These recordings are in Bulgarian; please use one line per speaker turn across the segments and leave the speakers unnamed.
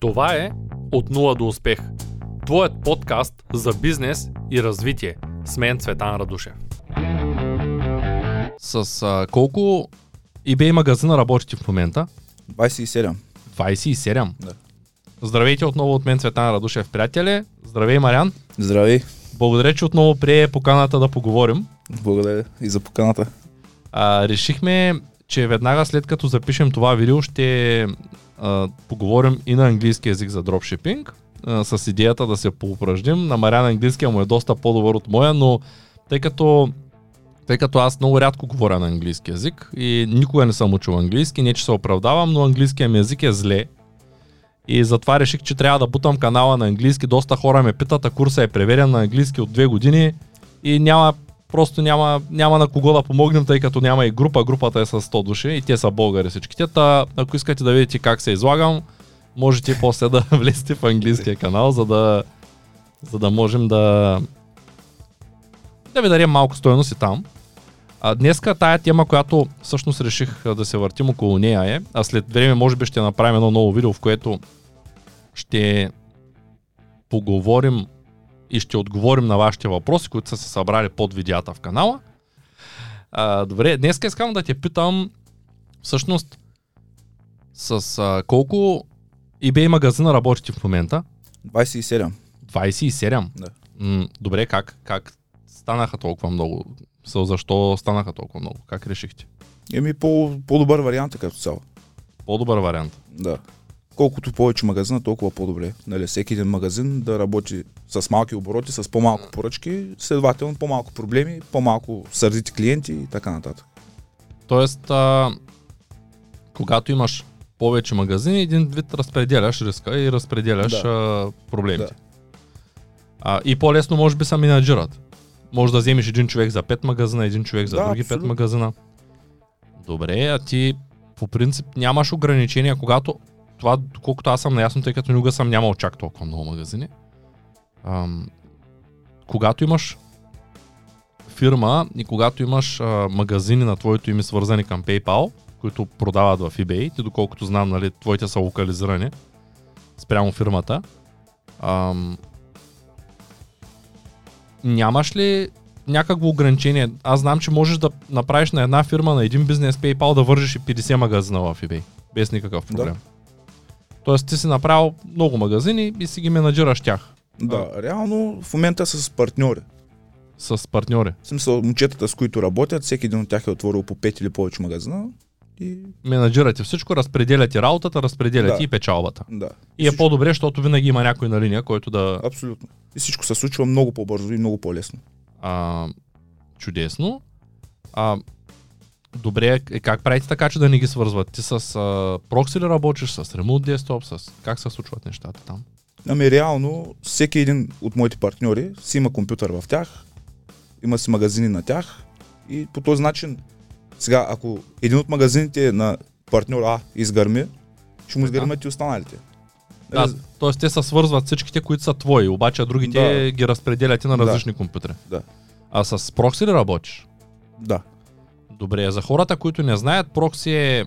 Това е От нула до успех. Твоят подкаст за бизнес и развитие. С мен Цветан Радушев. С а, колко eBay магазина работите в момента?
27.
27.
Да.
Здравейте отново от мен Цветан Радушев, приятели. Здравей, Мариан.
Здравей.
Благодаря, че отново прие поканата да поговорим.
Благодаря и за поканата.
А, решихме, че веднага след като запишем това видео, ще а, поговорим и на английски язик за дропшипинг, а, с идеята да се поупражним. На Мариан английския му е доста по-добър от моя, но тъй като тъй като аз много рядко говоря на английски язик и никога не съм учил английски, не че се оправдавам, но английският ми език е зле. И затова реших, че трябва да бутам канала на английски. Доста хора ме питат, а курса е преведен на английски от две години и няма, просто няма, няма на кого да помогнем, тъй като няма и група. Групата е с 100 души и те са българи всичките. Та, ако искате да видите как се излагам, можете после да влезете в английския канал, за да, за да можем да да ви дадем малко стоеност и там. А, днеска тая тема, която всъщност реших да се въртим около нея е, а след време може би ще направим едно ново видео, в което ще поговорим и ще отговорим на вашите въпроси, които са се събрали под видеята в канала. А, добре, днес искам да те питам всъщност с а, колко eBay магазина работите в момента?
27.
27?
Да.
М, добре, как, как станаха толкова много? Защо станаха толкова много? Как решихте?
Еми по, по-добър вариант е като цяло.
По-добър вариант.
Да. Колкото повече магазина, толкова по-добре. Нали, всеки един магазин да работи с малки обороти, с по-малко поръчки, следователно по-малко проблеми, по-малко сърдити клиенти и така нататък.
Тоест, а, когато имаш повече магазини, един вид разпределяш риска и разпределяш
Да.
а, проблемите.
Да.
А, и по-лесно може би са менеджират. Може да вземеш един човек за 5 магазина, един човек за
Да,
други 5
абсолютно.
магазина. Добре, а ти по принцип нямаш ограничения, когато това, доколкото аз съм наясно, тъй като никога съм нямал чак толкова много магазини. Ам, когато имаш фирма и когато имаш а, магазини на твоето име свързани към PayPal, които продават в eBay, ти доколкото знам, нали, твоите са локализирани спрямо фирмата, ам, нямаш ли някакво ограничение? Аз знам, че можеш да направиш на една фирма, на един бизнес PayPal да вържиш и 50 магазина в eBay, без никакъв проблем.
Да.
Тоест ти си направил много магазини и си ги менеджираш тях
Да, реално в момента с партньори.
с партньори.
В смисъл, момчетата, с които работят, всеки един от тях е отворил по 5 или повече магазина. И
Менеджирате всичко, разпределяте работата, разпределяте
Да.
и печалбата.
да.
И е
Всичко-
по-добре, защото винаги има някой на линия, който да...
Абсолютно. И всичко се случва много по-бързо и много по-лесно.
А, чудесно. А, добре, е, как правите така, че да не ги свързват? Ти с а, прокси ли работиш, с ремонт десктоп, с... Как се случват нещата там?
Ами реално, всеки един от моите партньори си има компютър в тях, има си магазини на тях и по този начин, сега, ако един от магазините е на партньор А изгърми, ще му изгърмят и останалите.
Да, т.е. те се свързват всичките, които са твои, обаче другите
Да.
ги разпределяте на
Да.
различни компютри.
Да.
А с прокси ли работиш?
да.
Добре, за хората, които не знаят, прокси е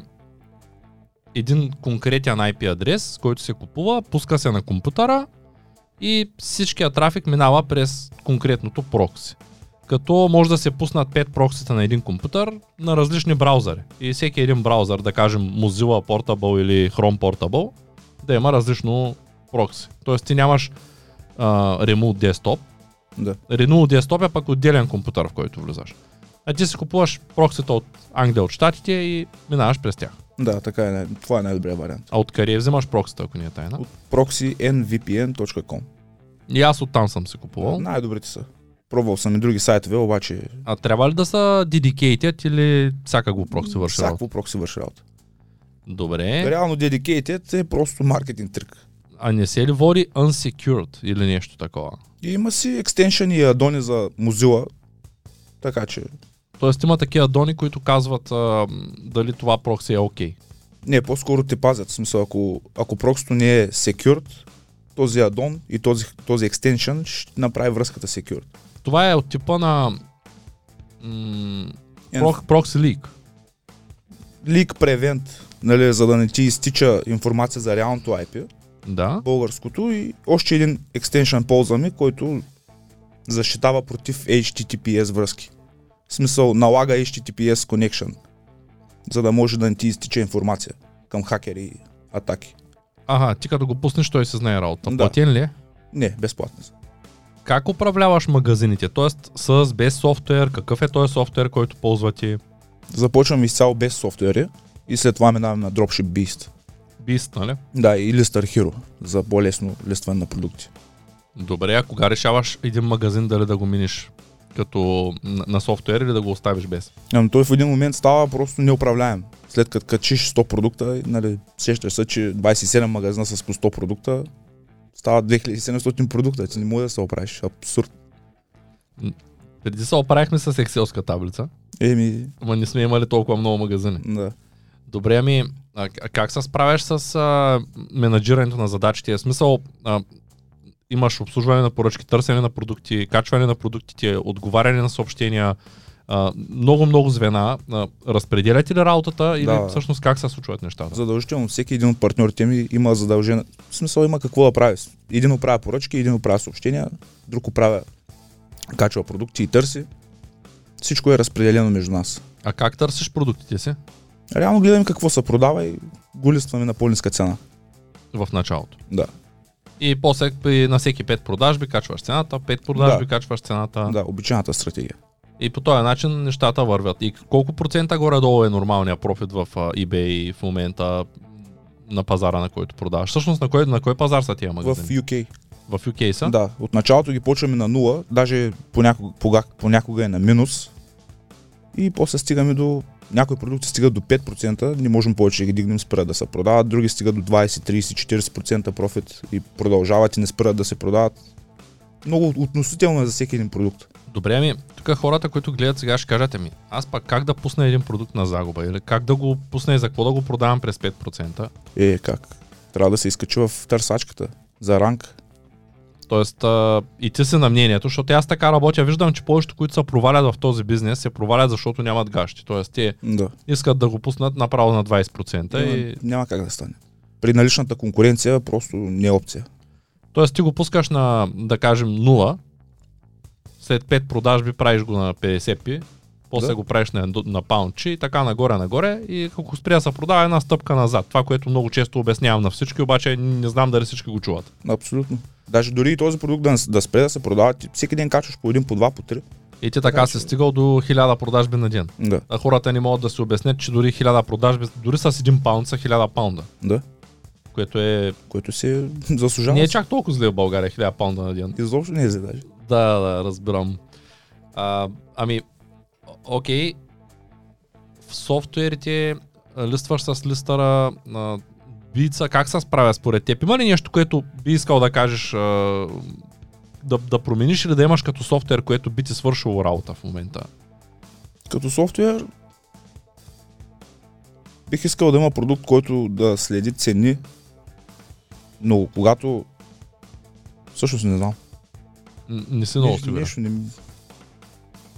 един конкретен IP адрес, който се купува, пуска се на компютъра и всичкият трафик минава през конкретното прокси. Като може да се пуснат 5 проксита на един компютър на различни браузъри. И всеки един браузър, да кажем Mozilla Portable или Chrome Portable, да има различно прокси. Тоест ти нямаш а, Remote Desktop,
да.
Renault Desktop е пък отделен компютър, в който влизаш. А ти си купуваш проксита от Англия, от Штатите и минаваш през тях.
Да, така е. Това е най-добрият вариант.
А откъде вземаш проксита, ако не е тайна?
От proxynvpn.com.
И аз оттам съм си купувал.
Най-добрите са. Пробвал съм и други сайтове, обаче
А трябва ли да са dedicated или всяка го прокси върши работа?
всяко прокси върши работа.
Добре.
Реално dedicated е просто маркетинг трик.
А не се ли води unsecured или нещо такова?
И има си екстеншън и адони за Mozilla, така че
Тоест има такива дони, които казват а, дали това прокси е окей.
Не, по-скоро те пазят. В смисъл, ако, ако проксито не е secured, този адон и този, този extension ще направи връзката secured.
Това е от типа на м-
Е,
прок, прокси лик.
Leak prevent, нали, за да не ти изтича информация за реалното IP,
Да.
българското и още един екстеншън ползваме, който защитава против HTTPS връзки. В смисъл, налага HTTPS connection, за да може да не ти изтича информация към хакери и атаки.
Ага, ти като го пуснеш, той се знае работа.
Да.
Платен ли е?
Не, безплатно. са.
Как управляваш магазините? Тоест с, без софтуер, какъв е този софтуер, който ползвате?
Започваме изцяло без софтуери и след това минаваме на Dropship Beast.
Бист, нали?
Да, и Lister Hero за по-лесно листване на продукти.
Добре, а кога решаваш един магазин дали да го миниш като на, софтуер или да го оставиш без?
Ами той в един момент става просто неуправляем. След като качиш 100 продукта, нали, сещаш се, че 27 магазина с по 100 продукта, стават 2700 продукта. Ти не може да се оправиш. Абсурд.
Преди се оправихме с екселска таблица,
Еми,
ама не сме имали толкова много магазини.
да.
Добре, ами а как се справяш с а, менеджирането на задачите? В смисъл, а, имаш обслужване на поръчки, търсене на продукти, качване на продуктите, отговаряне на съобщения, много-много звена. А, разпределяте ли работата или
Да.
всъщност как се случват нещата?
Задължително всеки един от партньорите ми има задължение. В смисъл има какво да прави. Един оправя поръчки, един оправя съобщения, друг оправя качва продукти и търси. Всичко е разпределено между нас.
А как търсиш продуктите си
Реално гледаме какво се продава и го листваме на по-ниска цена.
в началото?
Да.
И после при, на всеки 5 продажби качваш цената, 5 продажби
Да.
качваш цената.
Да, обичайната стратегия.
И по този начин нещата вървят. И колко процента горе-долу е нормалния профит в eBay в момента на пазара, на който продаваш? Всъщност на кой, на кой пазар са тия
В
магазини?
UK.
В, UK са?
Да, от началото ги почваме на нула, даже понякога, понякога е на минус. И после стигаме до... Някои продукти стигат до 5%, не можем повече да ги дигнем, спират да се продават. Други стигат до 20, 30, 40% профит и продължават и не спират да се продават. Много относително е за всеки един продукт.
Добре, ами, тук хората, които гледат сега, ще кажат ми, аз пак как да пусна един продукт на загуба или как да го пусна и за какво да го продавам през 5%.
Е, как? Трябва да се изкачи в търсачката за ранг.
Тоест, а, и ти си на мнението, защото аз така работя. Виждам, че повечето, които се провалят в този бизнес, се провалят, защото нямат гащи. Тоест, те
Да.
искат да го пуснат направо на 20%.
Няма,
И...
няма как да стане. При наличната конкуренция просто не е опция.
Тоест, ти го пускаш на, да кажем, 0, след 5 продажби правиш го на 50 пи, после
Да.
го правиш на, на паунчи и така нагоре-нагоре и ако спря да се продава една стъпка назад. Това, което много често обяснявам на всички, обаче не знам дали всички го чуват.
Абсолютно. Даже дори и този продукт да, да спре да се продава, ти всеки ден качваш по един, по два, по три.
И ти така
Да,
си
че-
стигал до 1000 продажби на ден.
Да,
А хората не могат да си обяснят, че дори 1000 продажби, дори с 1 паунд са 1000 паунда.
да.
Което е...
Което се заслужава.
Не е чак толкова зле в България, 1000 паунда на ден.
Изобщо не е зле даже.
Да, да, разбирам. А, ами, окей, в софтуерите листваш с листъра, а, бица, как се справя според теб? Има ли нещо, което би искал да кажеш, да, да промениш или да имаш като софтуер, което би ти свършило работа в момента?
Като софтуер бих искал да има продукт, който да следи цени, но когато всъщност не знам.
Н- Не си много сигурен.
нещо не...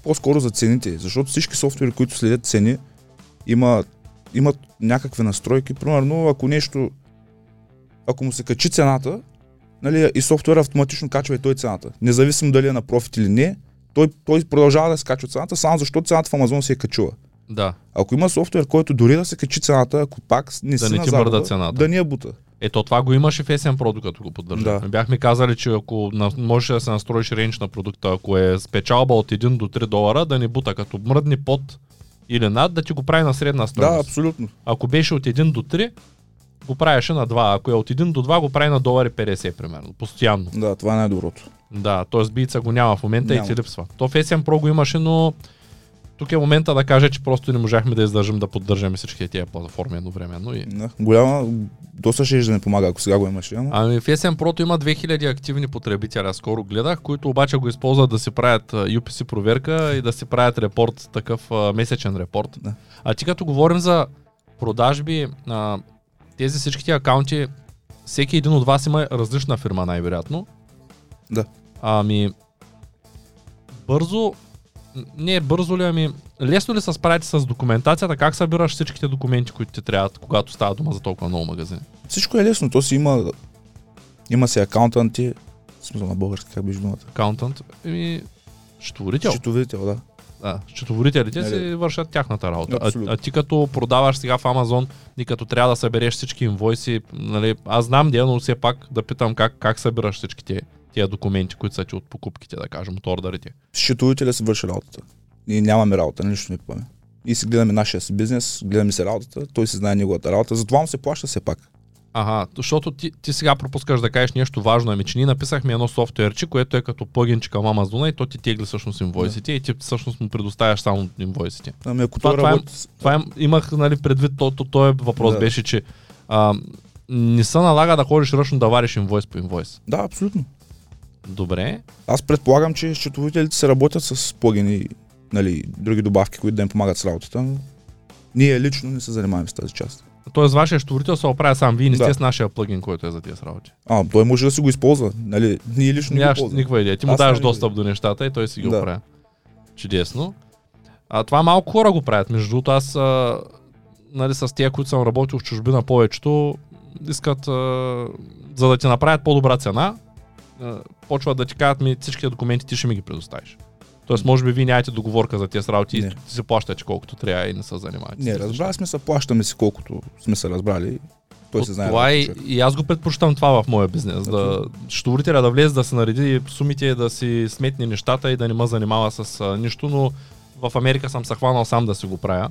По-скоро за цените, защото всички софтуери, които следят цени, има, имат някакви настройки. Примерно, ако нещо, ако му се качи цената, нали, и софтуера автоматично качва и той цената. Независимо дали е на профит или не, той, той продължава да се качва цената, само защото цената в Амазон се е качила.
Да.
Ако има софтуер, който дори да се качи цената, ако пак не
Да
си
не ти
загуба,
мърда цената.
Да ни я бута.
Ето това го имаш и в SM Pro, докато го поддържа.
Да.
Бяхме казали, че ако можеш да се настроиш рейндж на продукта, ако е спечалба от 1 до 3 долара, да не бута, като мръдни под или над, да ти го прави на средна
Да,
стойност.
абсолютно.
ако беше от 1 до 3, го правеше на 2. Ако е от 1 до 2, го прави на долари 50, примерно. Постоянно.
Да, това е най-доброто.
Да, т.е. бица го няма в момента
Няма.
и ти липсва. То в SM Pro го имаше, но тук е момента да кажа, че просто не можахме да издържим да поддържаме всички тези платформи едновременно. И...
Да. Голяма, доста ще да не помага, ако сега го имаш. Ама...
Ами в SM Pro има 2000 активни потребителя, скоро гледах, които обаче го използват да си правят UPC проверка и да си правят репорт, такъв а, месечен репорт.
Да.
А ти като говорим за продажби, а, тези всичките акаунти, всеки един от вас има различна фирма най-вероятно.
Да.
Ами, бързо, не е бързо ли, ами, лесно ли се справите с документацията, как събираш всичките документи, които ти трябват, когато става дума за толкова много магазини?
Всичко е лесно. То си има Има си акаунтанти, смисъл на български, как беше думата?
Акаунтант, еми, счетоводител.
Счетоводител, да.
Да, счетоводителите си
Нали?
вършат тяхната работа. А,
Абсолютно.
а ти като продаваш сега в Амазон и като трябва да събереш всички инвойси, нали, аз знам де, но все пак да питам как, как събираш всички тия, тия документи, които са ти от покупките, да кажем, от ордерите.
Счетоводителя си върши работата. Ние нямаме работа, нищо не пипаме. И си гледаме нашия си бизнес, гледаме си работата, той си знае неговата работа, затова му се плаща все пак.
Ага, защото ти, ти сега пропускаш да кажеш нещо важно. Ами, че ние написахме едно софтуерче, което е като плагинче към Amazon и то ти тегли всъщност инвойсите и ти всъщност му предоставяш само инвойсите.
Ами ако
Това- това е-
работи...
Това е, имах нали, предвид, то, то, то е въпрос
Да.
беше, че а, не се налага да ходиш ръчно да вариш инвойс по инвойс.
Да, абсолютно.
Добре.
Аз предполагам, че счетоводителите се работят с плагини, нали, други добавки, които да им помагат с работата, но ние лично не се занимаваме с тази част.
Тоест, вашия счетоводител се оправя сам. Вие не сте
Да.
с нашия плагин, който е за тия работи.
А, той може да си го използва, нали, ние лично не го
никаква идея. Ти му
Аз
даваш достъп до нещата и той си ги
Да.
оправя. Чудесно. А, това малко хора го правят. Между другото, аз а, нали, с тия, които съм работил в чужбина, повечето искат, а, за да ти направят по-добра цена, почват да ти кажат ми всички документи ти ще ми ги предоставиш. Тоест, може би вие нямате договорка за тези работи и се плащате колкото трябва и не се занимавате.
Не, разбрали сме се, плащаме си колкото сме се разбрали. Той
От
се знае.
това
работа,
и, и аз го предпочитам това в моя бизнес. Да, счетоводителя да влезе, да се нареди сумите, да си сметне нещата и да не ме занимава с а, нищо, но в Америка съм се хванал сам да си го правя.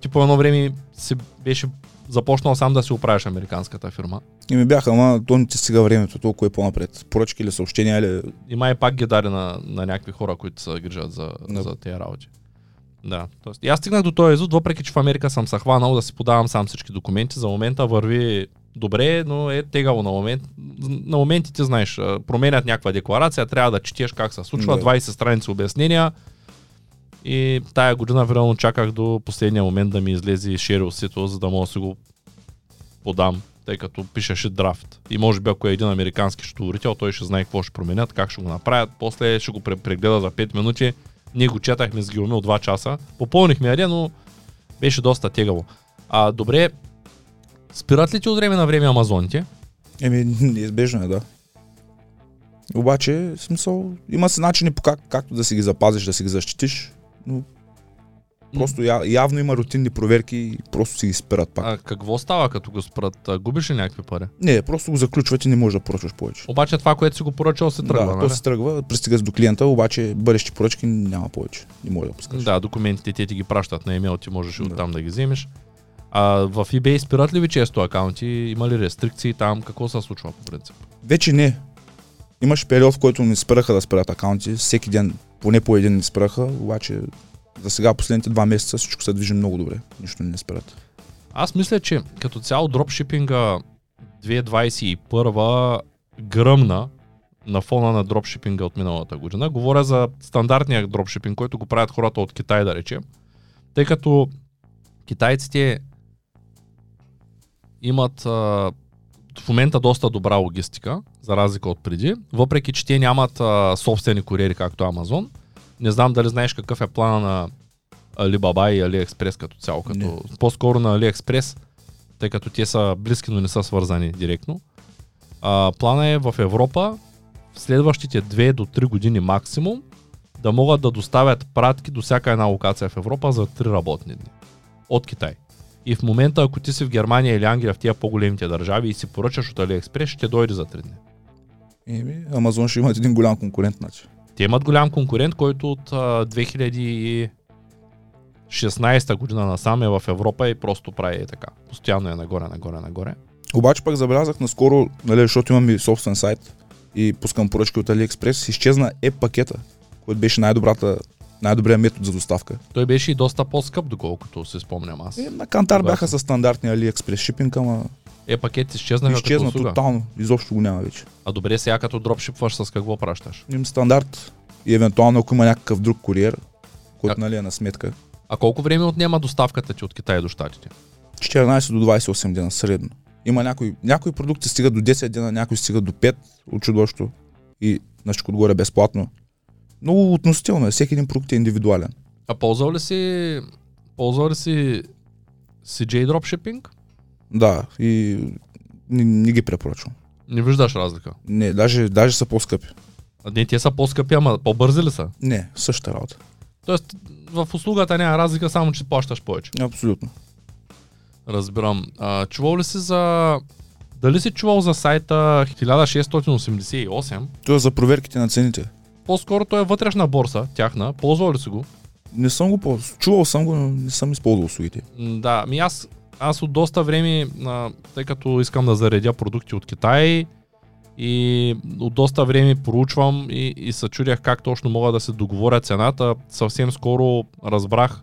Ти по едно време си беше започнал сам да си оправяш американската фирма.
И ми бяха, ама то не ти стига времето, толкова е по-напред. Поръчки или съобщения или...
И пак ги даде на, на някакви хора, които се грижат за,
Да.
за тези работи. Да. Тоест, и аз стигнах до този извод, въпреки че в Америка съм се хванал да си подавам сам всички документи. За момента върви добре, но е тегаво на момент. На моменти ти знаеш, променят някаква декларация, трябва да четеш как се случва,
Да.
20 страници обяснения. И тая година вероятно чаках до последния момент да ми излезе шерил сито, за да мога да си го подам, тъй като пишеше драфт. И може би ако е един американски счетоводител, той ще знае какво ще променят, как ще го направят. После ще го пре- прегледа за 5 минути. Ние го четахме с Гилмил 2 часа. Попълнихме я, но беше доста тегаво. А, добре, спират ли ти от време на време амазоните?
Еми, неизбежно е, да. Обаче, смисъл, има си начини по как, както да си ги запазиш, да си ги защитиш, но просто я, явно има рутинни проверки и просто си ги спират пак.
А, какво става като го спрат? Губиш ли някакви пари?
Не, просто го заключват и не можеш да поръчваш повече.
Обаче това, което си го поръчал, се тръгва,
да,
нали?
се тръгва, пристига до клиента, обаче бъдещи поръчки няма повече. Не може да пускаш.
Да, документите те ти ги пращат на имейл, ти можеш
Да.
оттам да ги вземеш. А в eBay спират ли ви често акаунти? Има ли рестрикции там? Какво се случва по принцип?
Вече не. Имаше период, в който ни спираха да спират акаунти. Всеки ден поне по един ни спираха, обаче за сега последните два месеца всичко се движи много добре. Нищо не ни спират.
Аз мисля, че като цяло дропшипинга 2021 гръмна на фона на дропшипинга от миналата година. Говоря за стандартния дропшипинг, който го правят хората от Китай, да речем. Тъй като китайците имат а, в момента доста добра логистика, за разлика от преди, въпреки че те нямат а, собствени куриери, както Амазон. Не знам дали знаеш какъв е плана на Alibaba и AliExpress като цяло. Като,
Не.
по-скоро на AliExpress, тъй като те са близки, но не са свързани директно. А, плана е в Европа в следващите 2 до 3 години максимум да могат да доставят пратки до всяка една локация в Европа за 3 работни дни. От Китай. И в момента, ако ти си в Германия или Англия, в тия по-големите държави и си поръчаш от AliExpress, ще дойде за 3 дни.
Еми, Амазон ще имат един голям конкурент, значи.
Те имат голям конкурент, който от а, 2016 година насам е в Европа и просто прави е така. Постоянно е нагоре, нагоре, нагоре.
Обаче пък забелязах наскоро, нали, защото имам и собствен сайт и пускам поръчки от AliExpress, изчезна е пакета, който беше най-добрата, най-добрият метод за доставка.
Той беше и доста по-скъп, доколкото се спомням аз.
И на Кантар
Тогава
бяха с стандартния AliExpress шипинг, ама
Е, пакет изчезнаха като
изчезна
услуга.
тотално. Изобщо го няма вече.
А добре, сега като дропшипваш с какво пращаш?
Им стандарт и евентуално ако има някакъв друг куриер, който нали, е на сметка,
А колко време отнема доставката ти от Китай до Штатите?
14 до 28 дена средно. Има някои, някои продукти стигат до 10 дена, някои стигат до 5 от чудовището и на всичко отгоре безплатно. Много относително е, всеки един продукт е индивидуален.
А ползвал ли си, ползвал ли си CJ дропшипинг?
Да, и не, не ги препоръчвам.
Не виждаш разлика.
Не, даже, даже са по-скъпи.
А не, те са по-скъпи, ама по-бързи ли са?
Не, същата работа.
Тоест, в услугата няма разлика, само че плащаш повече.
Абсолютно.
Разбирам. А, чувал ли си за... Дали си чувал за сайта 1688?
Това е за проверките на цените.
По-скоро той е вътрешна борса, тяхна. Ползвал ли си го?
Не съм го ползвал. Чувал съм го, но не съм използвал услугите.
Да, ми аз, аз от доста време, а, тъй като искам да заредя продукти от Китай и от доста време проучвам и, и се чудях как точно мога да се договоря цената. Съвсем скоро разбрах,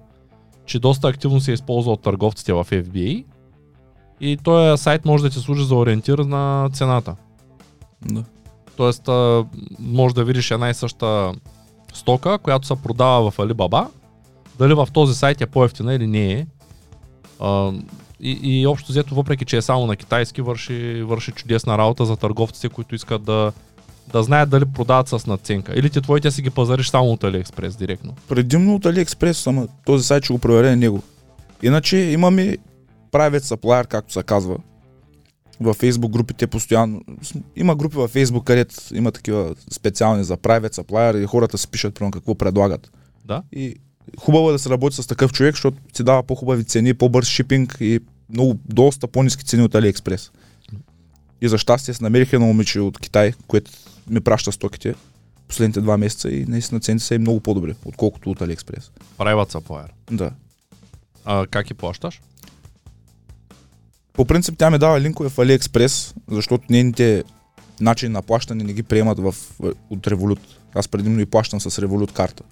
че доста активно се използва от търговците в FBA и този сайт може да ти служи за ориентир на цената.
Да.
Тоест, може да видиш една и съща стока, която се продава в Alibaba, дали в този сайт е по-ефтина или не е. И, и общо взето, въпреки че е само на китайски, върши, върши чудесна работа за търговците, които искат да, да знаят дали продават с надценка. Или ти твоите си ги пазариш само от AliExpress директно.
Предимно от AliExpress, ама този сайт ще го проверя него. Иначе имаме private supplier, както се казва. Във Facebook групите постоянно. Има групи във Facebook, където има такива специални за private supplier и хората си пишат примерно какво предлагат.
Да.
И хубаво е да се работи с такъв човек, защото ти дава по-хубави цени, по-бърз шипинг и много, доста по-низки цени от AliExpress. И за щастие се намерих едно момиче от Китай, което ми праща стоките последните два месеца и наистина цените са и много по-добри, отколкото от AliExpress.
Private supplier.
Да.
А, как ги плащаш?
По принцип тя ми дава линкове в AliExpress, защото нейните начини на плащане не ги приемат в, от Revolut. Аз предимно и плащам с Revolut карта.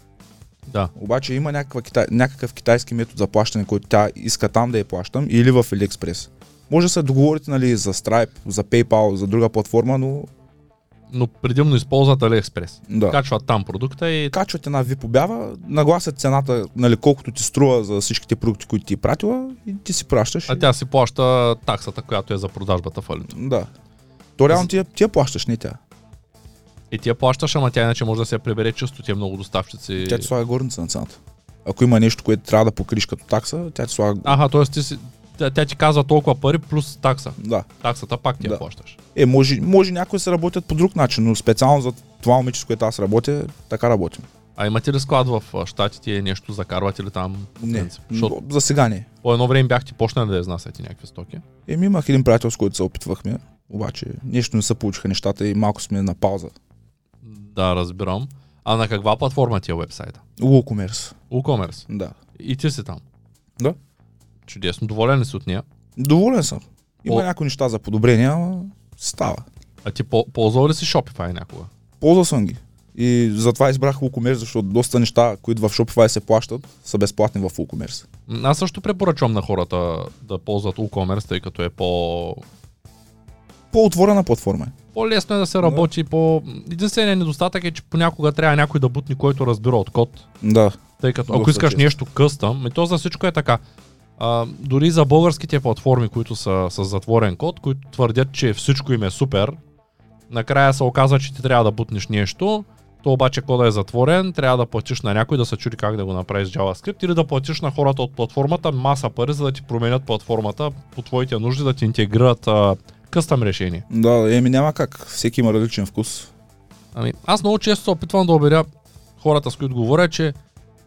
Да.
Обаче има някаква, някакъв китайски метод за плащане, който тя иска там да я плащам или в AliExpress. Може да се договорите нали, за Stripe, за PayPal, за друга платформа, но
Но предимно използват AliExpress.
да.
Качват там продукта и
Качват една VIP обява, нагласят цената, нали, колкото ти струва за всичките продукти, които ти е пратила и ти си пращаш.
а
и-
тя си плаща таксата, която е за продажбата в Алито.
Да. То реално ти, я- ти я плащаш, не тя.
И ти я плащаш, ама тя иначе може да се я прибере често, тия много доставчици.
Тя ти слага горница на цената. Ако има нещо, което трябва да покриш като такса, тя ти слага...
Аха, т.е. ти тя, тя ти казва толкова пари плюс такса.
Да.
Таксата пак ти я
Да.
плащаш.
Е, може, може някои се работят по друг начин, но специално за това момиче, с което аз работя, така работим.
А имате ли склад в щатите, нещо закарвате ли там?
Не?
Защото
за сега не.
по едно време бяхте почнали да изнасяте някакви стоки.
Еми имах един приятел, с който се опитвахме, обаче нещо не се получиха нещата и малко сме на пауза.
Да, разбирам. А на каква платформа ти е вебсайта?
WooCommerce,
WooCommerce.
да.
И ти си там.
Да.
Чудесно. Доволен ли си от нея?
Доволен съм. Има
О.
някои неща за подобрение, ама става.
А ти по- ползвал ли си Shopify някога?
Ползвал съм ги. И затова избрах WooCommerce, защото доста неща, които в Shopify се плащат, са безплатни в WooCommerce.
Аз също препоръчвам на хората да ползват WooCommerce, тъй като е по...
По-отворена платформа е.
По-лесно е да се работи, по... Единственият недостатък е, че понякога трябва някой да бутни, който разбира от код.
Да.
Тъй като ако искаш нещо къстъм, и то за всичко е така. А, дори за българските платформи, които са с затворен код, които твърдят, че всичко им е супер, накрая се оказва, че ти трябва да бутнеш нещо, то обаче кода е затворен, трябва да платиш на някой да се чуди как да го направиш JavaScript или да платиш на хората от платформата маса пари, за да ти променят платформата по твоите нужди, да ти интегрират а, къстъм решение.
Да, еми няма как. Всеки има различен вкус.
Ами, аз много често се опитвам да убедя хората, с които говоря, че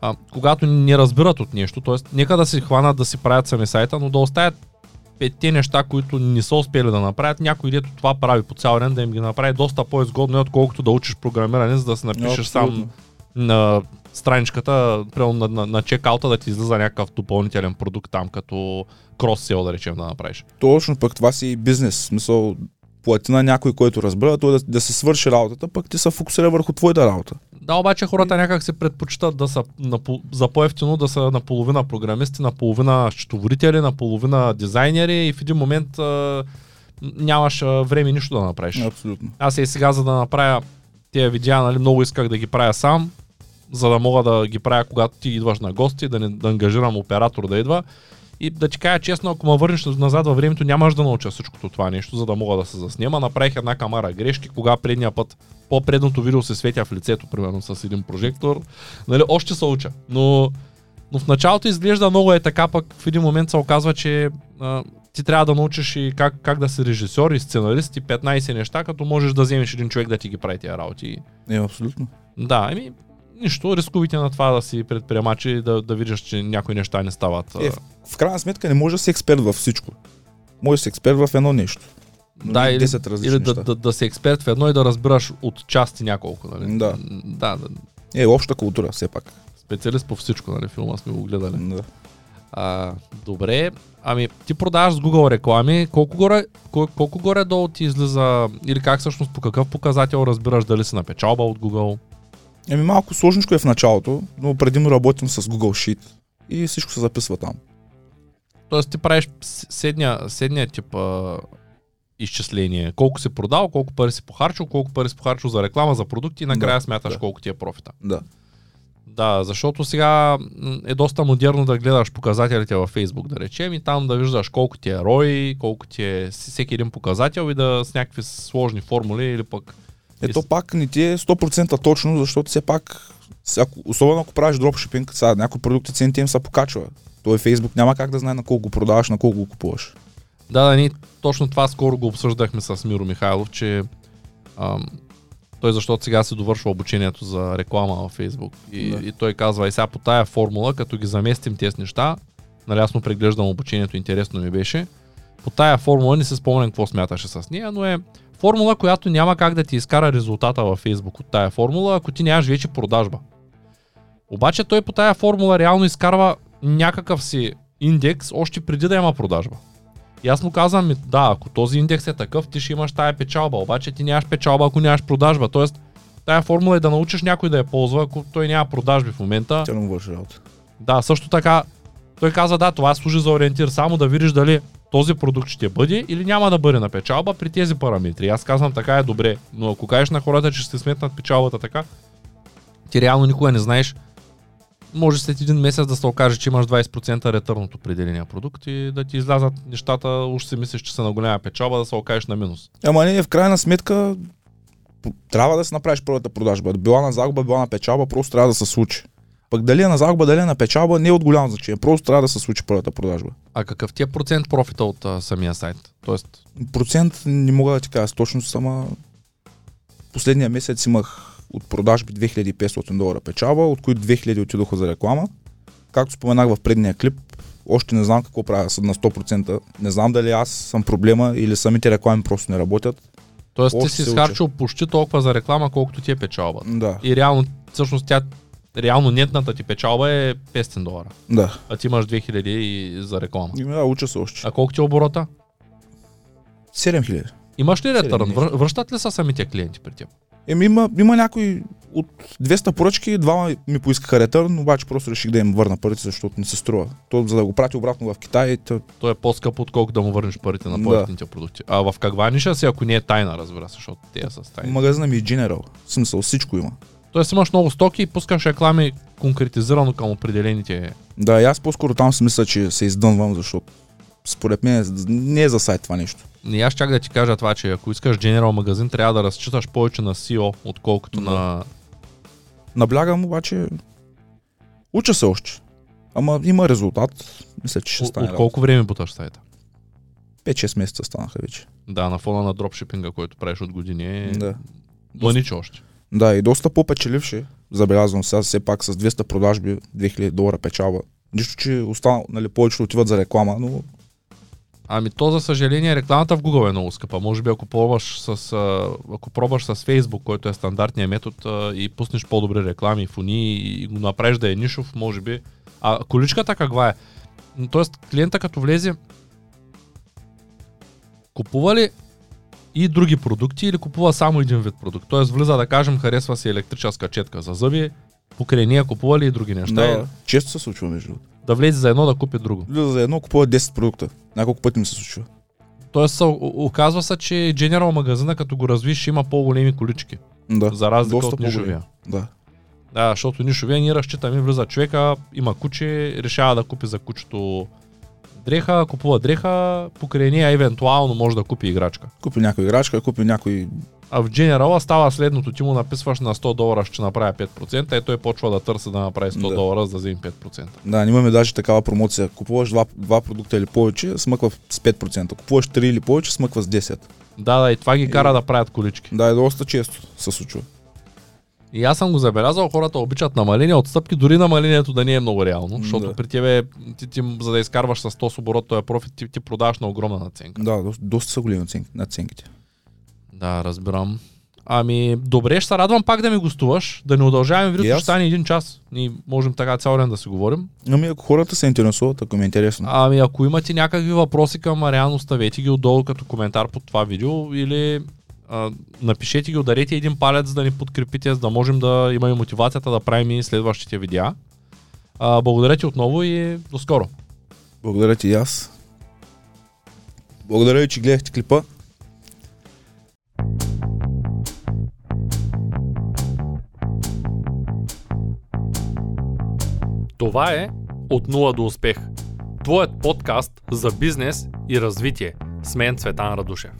а, когато не разбират от нещо, т.е. нека да си хванат да си правят сами сайта, но да оставят петте неща, които не са успели да направят, някой дето това прави по цял ден, да им ги направи доста по-изгодно, отколкото да учиш програмиране, за да си напишеш сам
Абсолютно.
на страничката, примерно на, на, на чекаута да ти излиза някакъв допълнителен продукт там, като крос-сел да речем да направиш.
Точно пък това си бизнес. В Смисъл, плати на някой, който разбира, той да, да се свърши работата, пък ти се фокусира върху твоята работа.
Да, обаче хората някак се предпочитат да са на, за по-ефтино да са наполовина програмисти, наполовина счетоводители, наполовина дизайнери и в един момент а, нямаш а, време нищо да направиш.
Абсолютно.
Аз и сега за да направя тези видеа, нали, много исках да ги правя сам, за да мога да ги правя когато ти идваш на гости, да, не, да ангажирам оператор да идва. И да ти кажа честно, ако ме върнеш назад във времето, нямаш да науча всичкото това нещо, за да мога да се заснема. Направих една камара грешки, кога предния път по-предното видео се светя в лицето, примерно с един прожектор. Нали, още се уча. Но, но в началото изглежда много е така, пък в един момент се оказва, че а, ти трябва да научиш и как, как да си режисьор и сценарист и 15 неща, като можеш да вземеш един човек да ти ги прави тия работи.
Е, абсолютно.
Да, еми, нищо, рисковите на това да си предприемач и да, да видиш, че някои неща не стават.
Е, в, в крайна сметка не може да си експерт във всичко. Може да си експерт в едно нещо. Но
да, или,
10 различни
или да, да, да си експерт в едно и да разбираш от части няколко. Нали?
Да.
да, да.
Е, обща култура, все пак.
Специалист по всичко, нали? Филма сме го гледали.
Да.
А, добре, ами ти продаваш с Google реклами, колко горе, кол, колко горе долу ти излиза, или как всъщност по какъв показател разбираш дали си на печалба от Google?
Еми малко сложничко е в началото, но предимно работим с Google Sheet и всичко се записва там.
Тоест ти правиш седния, седния тип а, изчисление. Колко си продал, колко пари си похарчил, колко пари си похарчил за реклама, за продукти и накрая
Да,
смяташ
да.
колко ти е профита.
Да.
Да, защото сега е доста модерно да гледаш показателите във Facebook, да речем, и там да виждаш колко ти е ROI, колко ти е всеки един показател и да с някакви сложни формули или пък...
Ето пак не ти е 100% точно, защото все пак, ако, особено ако правиш дропшипинг, сега някои продукти цените им се покачва. Той Facebook няма как да знае на колко го продаваш, на колко го купуваш.
Да, да, ние точно това скоро го обсъждахме с Миро Михайлов, че ам, той защото сега се довършва обучението за реклама във Facebook. И,
Да.
и той казва, и сега по тая формула, като ги заместим тези неща, му преглеждам обучението, интересно ми беше, по тая формула не се спомням какво смяташе с нея, но е формула, която няма как да ти изкара резултата във Facebook от тая формула, ако ти нямаш вече продажба. Обаче той по тая формула реално изкарва някакъв си индекс още преди да има продажба. И аз му казвам, ми, да, ако този индекс е такъв, ти ще имаш тая печалба, обаче ти нямаш печалба, ако нямаш продажба. Тоест, тая формула е да научиш някой да я ползва, ако той няма продажби в момента.
Тя му върши работа.
Да, също така, той каза, да, това служи за ориентир, само да видиш дали този продукт ще бъде или няма да бъде на печалба при тези параметри. Аз казвам, така е добре, но ако кажеш на хората, че ще сметнат печалбата така, ти реално никога не знаеш, може след един месец да се окаже, че имаш 20% ретърн от определения продукт и да ти излязат нещата, уж си мислиш, че са на голяма печалба, да се окажеш на минус.
Ама не, в крайна сметка трябва да си направиш първата продажба. Била на загуба, била на печалба, просто трябва да се случи. Пък дали е на загуба, дали е на печалба, не е от голямо значение. Просто трябва да се случи първата продажба.
А какъв ти е процент профита от а, самия сайт? Тоест,
Процент не мога да ти кажа с точност, ама последния месец имах от продажби 2500 долара печалба, от които 2000 отидоха за реклама. Както споменах в предния клип, още не знам какво правя на 100%. Не знам дали аз съм проблема или самите реклами просто не работят.
тоест ти
Още
си
се
изхарчил почти толкова за реклама, колкото ти е печалба.
Да,
И реално, всъщност тя, реално нетната ти печалба е 500 долара.
да.
А ти имаш 2000 и за реклама.
И, да, уча се още.
А колко ти е оборота?
7000.
Имаш ли ретърн? Връщат ли са самите клиенти при теб?
Еми има, има някои от 200 поръчки, двама ми поискаха ретърн, обаче просто реших да им върна парите, защото не се струва. То, за да го прати обратно в Китай, то,
То е по-скъпо, отколкото да му върнеш парите на
Да.
по-ефтините продукти. А в каква ниша си, ако не е тайна, разбира се, защото те са с тайна.
магазина ми е General. В смисъл, всичко има.
Тоест имаш много стоки и пускаш реклами конкретизирано към определените.
Да, и аз по-скоро там си мисля, че се издънвам, защото според мен не е за сайт това нещо.
И аз чак да ти кажа това, че ако искаш General магазин, трябва да разчиташ повече на SEO, отколкото
Да.
на...
Наблягам обаче, уча се още. Ама има резултат. Мисля, че ще стане.
от колко време буташ сайта?
5-6 месеца станаха вече.
Да, на фона на дропшипинга, който правиш от години е...
Да.
Мъниче още.
Да, и доста по-печеливши. Забелязвам сега все пак с 200 продажби, 2000 долара печалба. Нищо, че останал, нали, повечето отиват за реклама, но
Ами то, за съжаление, рекламата в Google е много скъпа. Може би ако пробваш с, ако пробваш с Facebook, който е стандартният метод и пуснеш по-добри реклами, фони и го направиш да е нишов, може би. А количката каква е? Тоест, клиента като влезе, купува ли и други продукти или купува само един вид продукт? Тоест, влиза да кажем, харесва си електрическа четка за зъби, покрай нея купува ли и други неща?
да,
И
често се случва между другото.
да влезе за едно да купи друго.
Влиза за едно, купува 10 продукта. Няколко пъти ми се случва.
Тоест, оказва се, че General магазина, като го развиш, има по-големи колички.
Да,
За разлика
доста
от нишовия.
да.
Да, защото нишовия ние разчитаме, влиза човека, има куче, решава да купи за кучето дреха, купува дреха, покрай нея евентуално може да купи играчка.
Купи някой играчка, купи някой...
А в General става следното, ти му написваш на 100 долара ще направя 5%, и той почва да търси да направи 100
Да.
долара, за да вземе 5%.
Да, имаме даже такава промоция. Купуваш два, два продукта или повече, смъква с 5%. Купуваш 3 или повече, смъква с 10%.
Да, да, и това ги кара да правят колички.
Да, е доста често се случва.
И аз съм го забелязал, хората обичат намаление, отстъпки, дори намалението да не е много реално, защото
Да.
при тебе, ти, ти, за да изкарваш с 100 с оборот този профит, ти, ти продаваш на огромна наценка.
Да, доста, доста са големи наценките.
Да, разбирам. Ами, добре, ще се радвам пак да ми гостуваш, да не удължаваме видеото, ще стане един час. Ние можем така цял ден да си говорим.
Ами ако хората се интересуват, ако им е интересно.
Ами, ако имате някакви въпроси към Мариан, оставете ги отдолу като коментар под това видео или а, напишете ги, ударете един палец, за да ни подкрепите, за да можем да имаме мотивацията да правим и следващите видеа. А, благодаря ти отново и до скоро.
Благодаря ти и аз. Благодаря ви, че гледахте клипа.
Това е От нула до успех. Твоят подкаст за бизнес и развитие. С мен Цветан Радушев.